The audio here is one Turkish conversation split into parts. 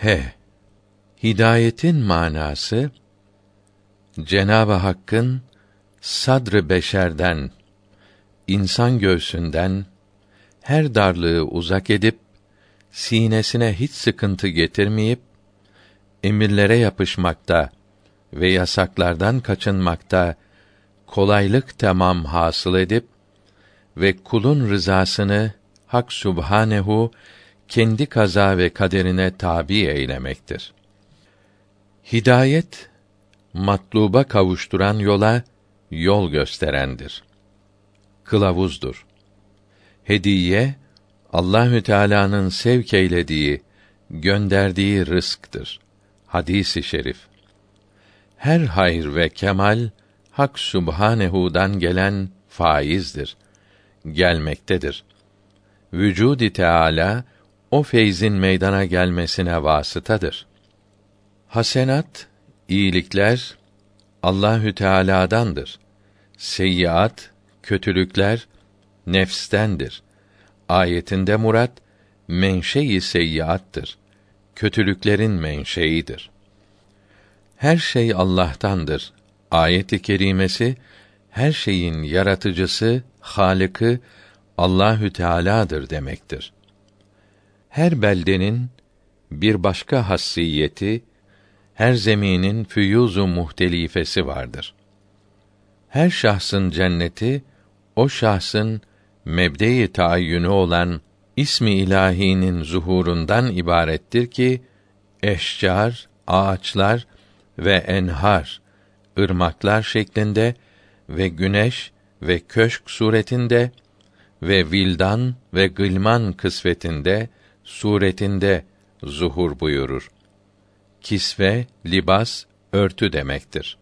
He. Hidayetin manası Cenabı Hakk'ın sadrı beşerden insan göğsünden her darlığı uzak edip sinesine hiç sıkıntı getirmeyip emirlere yapışmakta ve yasaklardan kaçınmakta kolaylık tamam hasıl edip ve kulun rızasını Hak Subhanehu kendi kaza ve kaderine tabi eylemektir. Hidayet matluba kavuşturan yola yol gösterendir. Kılavuzdur. Hediye Allahü Teala'nın sevk eylediği, gönderdiği rızktır. Hadisi şerif. Her hayır ve kemal Hak Subhanehu'dan gelen faizdir. Gelmektedir. Vücudi Teala o feyzin meydana gelmesine vasıtadır. Hasenat, iyilikler Allahü Teala'dandır. Seyyiat, kötülükler nefstendir. Ayetinde murat menşei seyyiattır. Kötülüklerin menşeidir. Her şey Allah'tandır. Ayet-i kerimesi her şeyin yaratıcısı, halıkı Allahü Teala'dır demektir. Her beldenin bir başka hassiyeti, her zeminin füyuzu muhtelifesi vardır. Her şahsın cenneti o şahsın mebde-i taayyünü olan ismi ilahinin zuhurundan ibarettir ki eşcar, ağaçlar ve enhar, ırmaklar şeklinde ve güneş ve köşk suretinde ve vildan ve gılman kısvetinde suretinde zuhur buyurur. Kisve, libas, örtü demektir.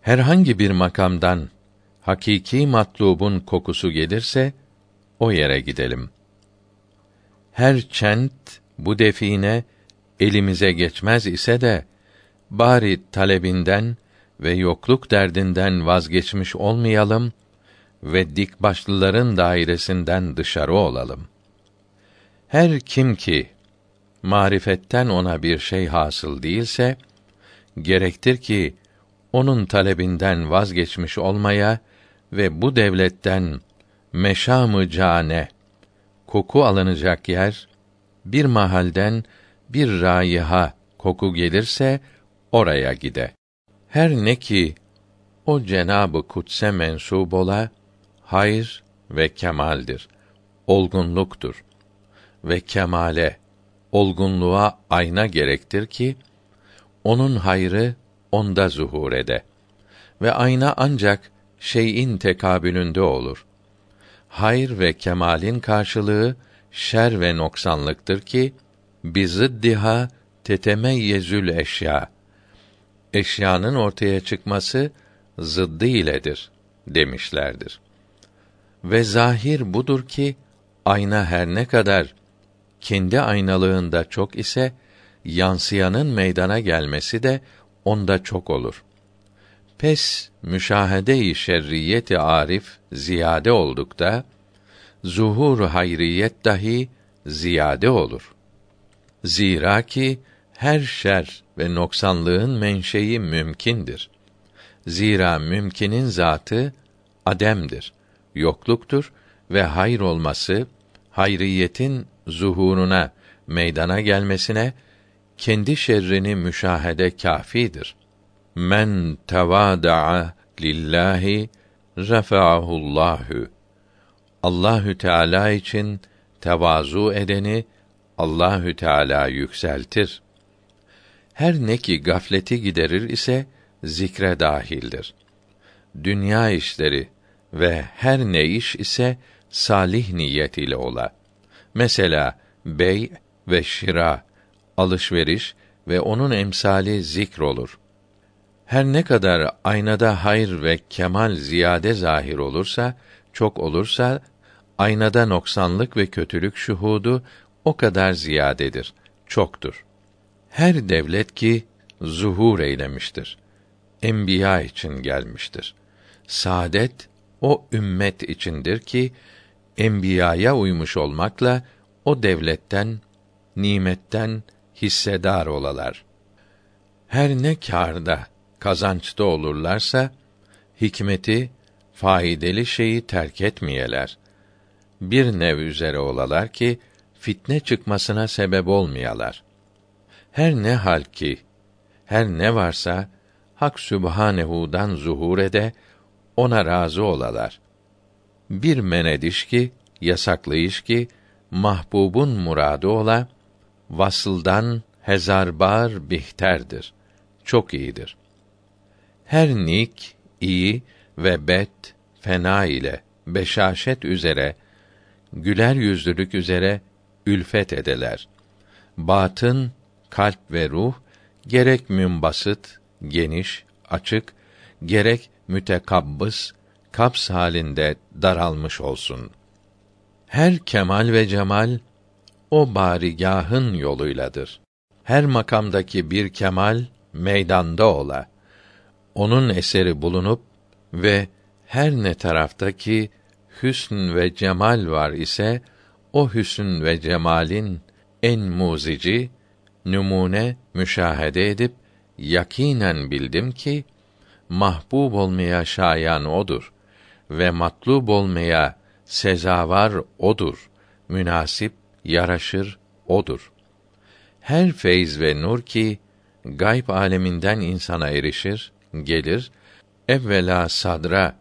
Herhangi bir makamdan hakiki matlubun kokusu gelirse o yere gidelim. Her çent bu define elimize geçmez ise de bari talebinden ve yokluk derdinden vazgeçmiş olmayalım ve dik başlıların dairesinden dışarı olalım. Her kim ki marifetten ona bir şey hasıl değilse gerektir ki onun talebinden vazgeçmiş olmaya ve bu devletten meşamı cane koku alınacak yer bir mahalden bir raiha koku gelirse oraya gide. Her ne ki o Cenabı Kutse mensub ola hayır ve kemaldir. Olgunluktur. Ve kemale, olgunluğa ayna gerektir ki onun hayrı onda zuhur ede. Ve ayna ancak şeyin tekabülünde olur. Hayır ve kemalin karşılığı şer ve noksanlıktır ki biziddiha tetemeyyezül eşya. Eşyanın ortaya çıkması zıddı iledir demişlerdir. Ve zahir budur ki ayna her ne kadar kendi aynalığında çok ise yansıyanın meydana gelmesi de onda çok olur. Pes müşahede-i şerriyeti arif ziyade oldukta zuhur hayriyet dahi ziyade olur. Zira ki her şer ve noksanlığın menşei mümkindir. Zira mümkinin zatı ademdir, yokluktur ve hayır olması hayriyetin zuhuruna, meydana gelmesine kendi şerrini müşahede kâfidir. Men tevâda'a lillahi refa'ahullahu. Allahü Teala için tevazu edeni Allahü Teala yükseltir. Her ne ki gafleti giderir ise zikre dahildir. Dünya işleri ve her ne iş ise salih niyet ile ola. Mesela bey ve şira, alışveriş ve onun emsali zikr olur. Her ne kadar aynada hayır ve kemal ziyade zahir olursa, çok olursa aynada noksanlık ve kötülük şuhudu o kadar ziyadedir, çoktur. Her devlet ki zuhur eylemiştir. Enbiya için gelmiştir. Saadet o ümmet içindir ki enbiyaya uymuş olmakla o devletten nimetten hissedar olalar. Her ne kârda, kazançta olurlarsa, hikmeti, faydalı şeyi terk etmeyeler. Bir nev üzere olalar ki, fitne çıkmasına sebep olmayalar. Her ne hal ki, her ne varsa, Hak Sübhanehu'dan zuhur ede, ona razı olalar. Bir menediş ki, yasaklayış ki, mahbubun muradı ola, vasıldan hezarbar bihterdir. Çok iyidir. Her nik, iyi ve bet, fena ile, beşaşet üzere, güler yüzlülük üzere ülfet edeler. Batın, kalp ve ruh, gerek münbasıt, geniş, açık, gerek mütekabbıs, kaps halinde daralmış olsun. Her kemal ve cemal o barigahın yoluyladır. Her makamdaki bir kemal meydanda ola. Onun eseri bulunup ve her ne taraftaki hüsn ve cemal var ise o hüsn ve cemalin en muzici numune müşahede edip yakinen bildim ki mahbub olmaya şayan odur ve matlub olmaya sezavar odur. Münasip, yaraşır odur. Her feyz ve nur ki gayb aleminden insana erişir, gelir, evvela sadra,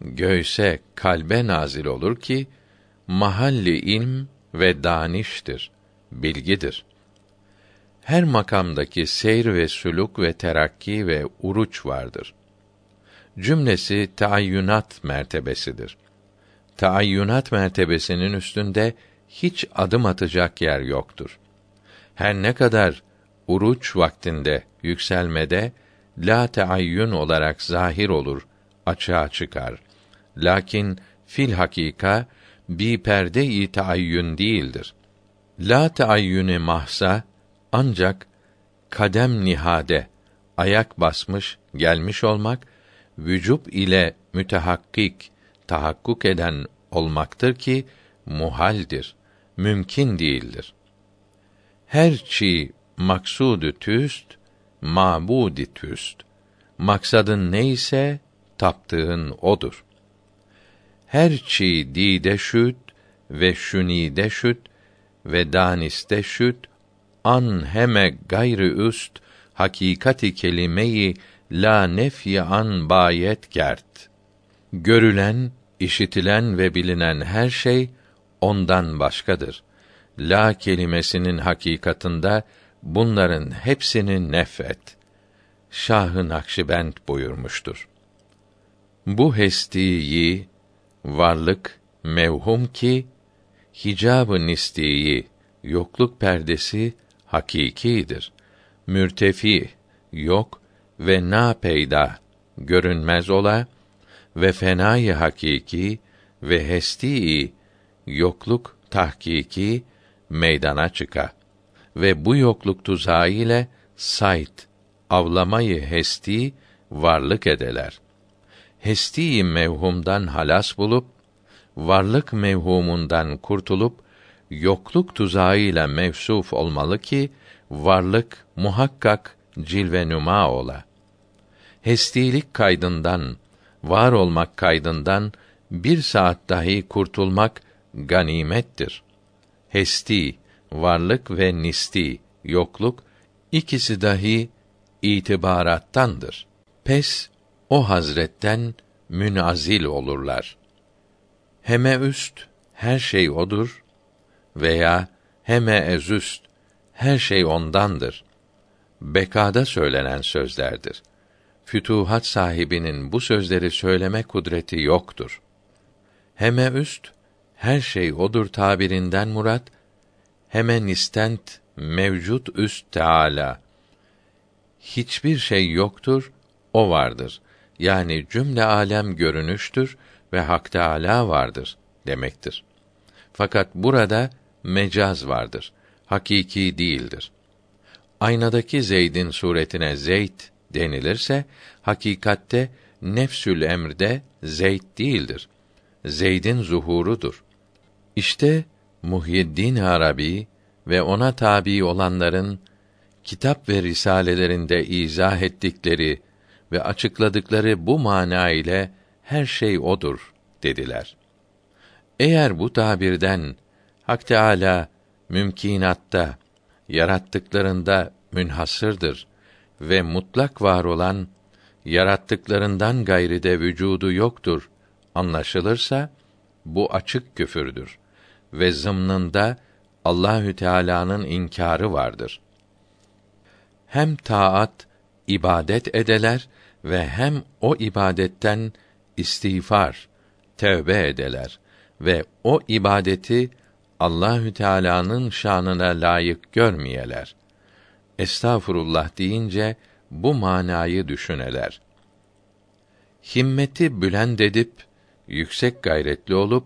göğse, kalbe nazil olur ki mahalli ilm ve daniştir, bilgidir. Her makamdaki seyr ve suluk ve terakki ve uruç vardır. Cümlesi taayyunat mertebesidir. Taayyunat mertebesinin üstünde hiç adım atacak yer yoktur. Her ne kadar uruç vaktinde yükselmede la teayyün olarak zahir olur, açığa çıkar. Lakin fil hakika bi perde-i taayyün değildir. La teayyüne mahsa ancak kadem nihade ayak basmış gelmiş olmak vücub ile mütehakkik tahakkuk eden olmaktır ki muhaldir, mümkün değildir. Her çi maksudu tüst, mabudi tüst. Maksadın neyse taptığın odur. Her çi dide şüt ve şünide şüt ve daniste şüt an heme gayrı üst hakikati kelimeyi la nefye an bayet gert. Görülen, işitilen ve bilinen her şey ondan başkadır. La kelimesinin hakikatında bunların hepsini nefret. Şahı Nakşibend buyurmuştur. Bu hestiyi varlık mevhum ki hicab-ı nistiyi yokluk perdesi hakikidir. Mürtefi yok ve na peyda görünmez ola ve fenayı hakiki ve hesti yokluk tahkiki meydana çıka ve bu yokluk tuzağı ile sayt avlamayı hesti varlık edeler. Hesti mevhumdan halas bulup varlık mevhumundan kurtulup yokluk tuzağıyla mevsuf olmalı ki varlık muhakkak cilve numa ola. Hestilik kaydından var olmak kaydından bir saat dahi kurtulmak ganimettir. Hesti, varlık ve nisti, yokluk, ikisi dahi itibarattandır. Pes, o hazretten münazil olurlar. Heme üst, her şey odur veya heme ezüst, her şey ondandır. Bekada söylenen sözlerdir fütuhat sahibinin bu sözleri söyleme kudreti yoktur. Heme üst her şey odur tabirinden murat hemen istent mevcut üst Teala. Hiçbir şey yoktur, o vardır. Yani cümle alem görünüştür ve Hak Teala vardır demektir. Fakat burada mecaz vardır. Hakiki değildir. Aynadaki Zeyd'in suretine Zeyd denilirse hakikatte nefsül emrde Zeyd değildir. Zeyd'in zuhurudur. İşte Muhyiddin Arabi ve ona tabi olanların kitap ve risalelerinde izah ettikleri ve açıkladıkları bu mana ile her şey odur dediler. Eğer bu tabirden Hak Teâlâ mümkinatta, yarattıklarında münhasırdır ve mutlak var olan yarattıklarından gayri de vücudu yoktur anlaşılırsa bu açık küfürdür ve zımnında Allahü Teala'nın inkarı vardır. Hem taat ibadet edeler ve hem o ibadetten istiğfar, tevbe edeler ve o ibadeti Allahü Teala'nın şanına layık görmeyeler. Estağfurullah deyince bu manayı düşüneler. Himmeti bülend edip yüksek gayretli olup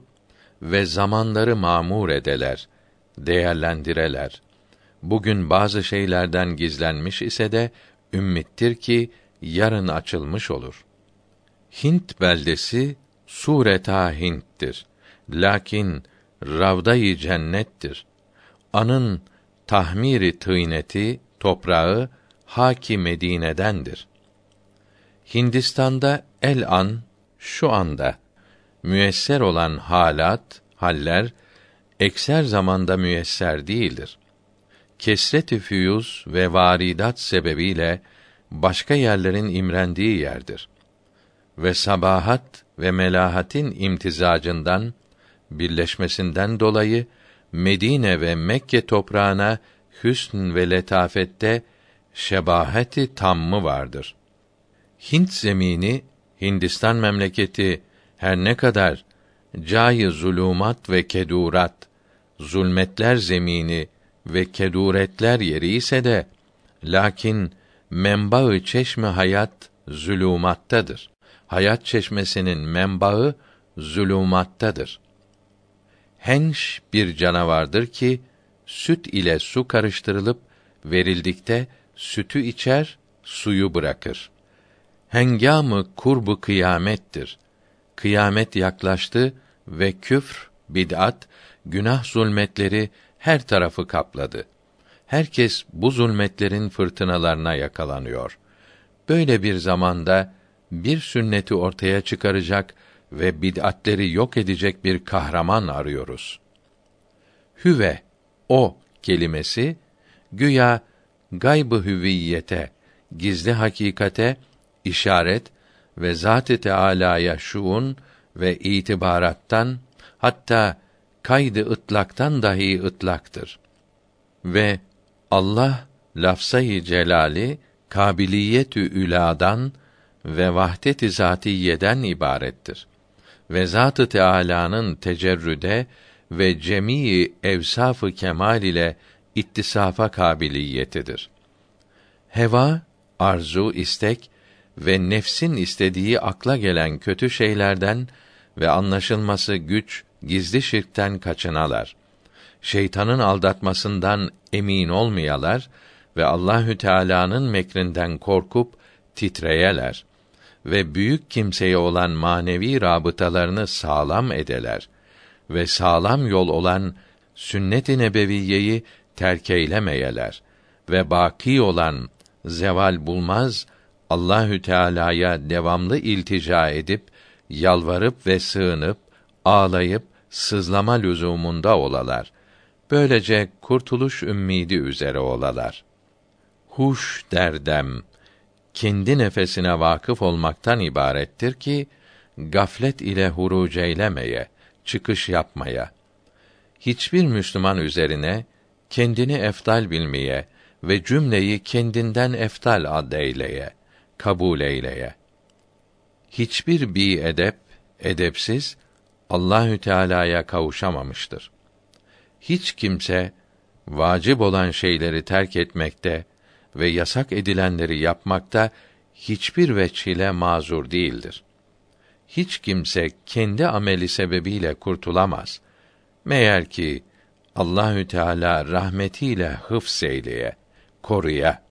ve zamanları mamur edeler, değerlendireler. Bugün bazı şeylerden gizlenmiş ise de ümmittir ki yarın açılmış olur. Hint beldesi sureta Hint'tir. Lakin ravdayı cennettir. Anın tahmiri tıyneti, toprağı Haki Medine'dendir. Hindistan'da el an şu anda müesser olan halat, haller ekser zamanda müesser değildir. Kesret-i füyuz ve varidat sebebiyle başka yerlerin imrendiği yerdir. Ve sabahat ve melahatin imtizacından birleşmesinden dolayı Medine ve Mekke toprağına hüsn ve letafette şebaheti tammı vardır. Hint zemini, Hindistan memleketi her ne kadar cayı zulumat ve kedurat, zulmetler zemini ve keduretler yeri ise de lakin menbaı çeşme hayat zulümattadır. Hayat çeşmesinin menbaı zulümattadır. Henş bir canavardır ki süt ile su karıştırılıp verildikte sütü içer, suyu bırakır. Hengamı kurbu kıyamettir. Kıyamet yaklaştı ve küfr, bid'at, günah zulmetleri her tarafı kapladı. Herkes bu zulmetlerin fırtınalarına yakalanıyor. Böyle bir zamanda bir sünneti ortaya çıkaracak ve bid'atleri yok edecek bir kahraman arıyoruz. Hüve o kelimesi güya gaybı hüviyete, gizli hakikate işaret ve zat-ı Teâlâ'ya şuun ve itibarattan hatta kaydı ıtlaktan dahi ıtlaktır. Ve Allah lafzayı celali kabiliyetü üladan ve vahdet-i zatiyeden ibarettir. Ve Zat-ı Teâlâ'nın tecerrüde ve cemii evsafı kemal ile ittisafa kabiliyetidir. Heva, arzu, istek ve nefsin istediği akla gelen kötü şeylerden ve anlaşılması güç, gizli şirkten kaçınalar. Şeytanın aldatmasından emin olmayalar ve Allahü Teala'nın mekrinden korkup titreyeler ve büyük kimseye olan manevi rabıtalarını sağlam edeler ve sağlam yol olan sünnet-i nebeviyeyi terk eylemeyeler ve baki olan zeval bulmaz Allahü Teala'ya devamlı iltica edip yalvarıp ve sığınıp ağlayıp sızlama lüzumunda olalar. Böylece kurtuluş ümmidi üzere olalar. Huş derdem kendi nefesine vakıf olmaktan ibarettir ki gaflet ile huruc eylemeye, çıkış yapmaya. Hiçbir Müslüman üzerine kendini eftal bilmeye ve cümleyi kendinden eftal ad eyleye, kabul eyleye. Hiçbir bi edep, edepsiz Allahü Teala'ya kavuşamamıştır. Hiç kimse vacip olan şeyleri terk etmekte ve yasak edilenleri yapmakta hiçbir veç ile mazur değildir. Hiç kimse kendi ameli sebebiyle kurtulamaz. Meğer ki Allahü Teala rahmetiyle hıfz eyleye, koruya.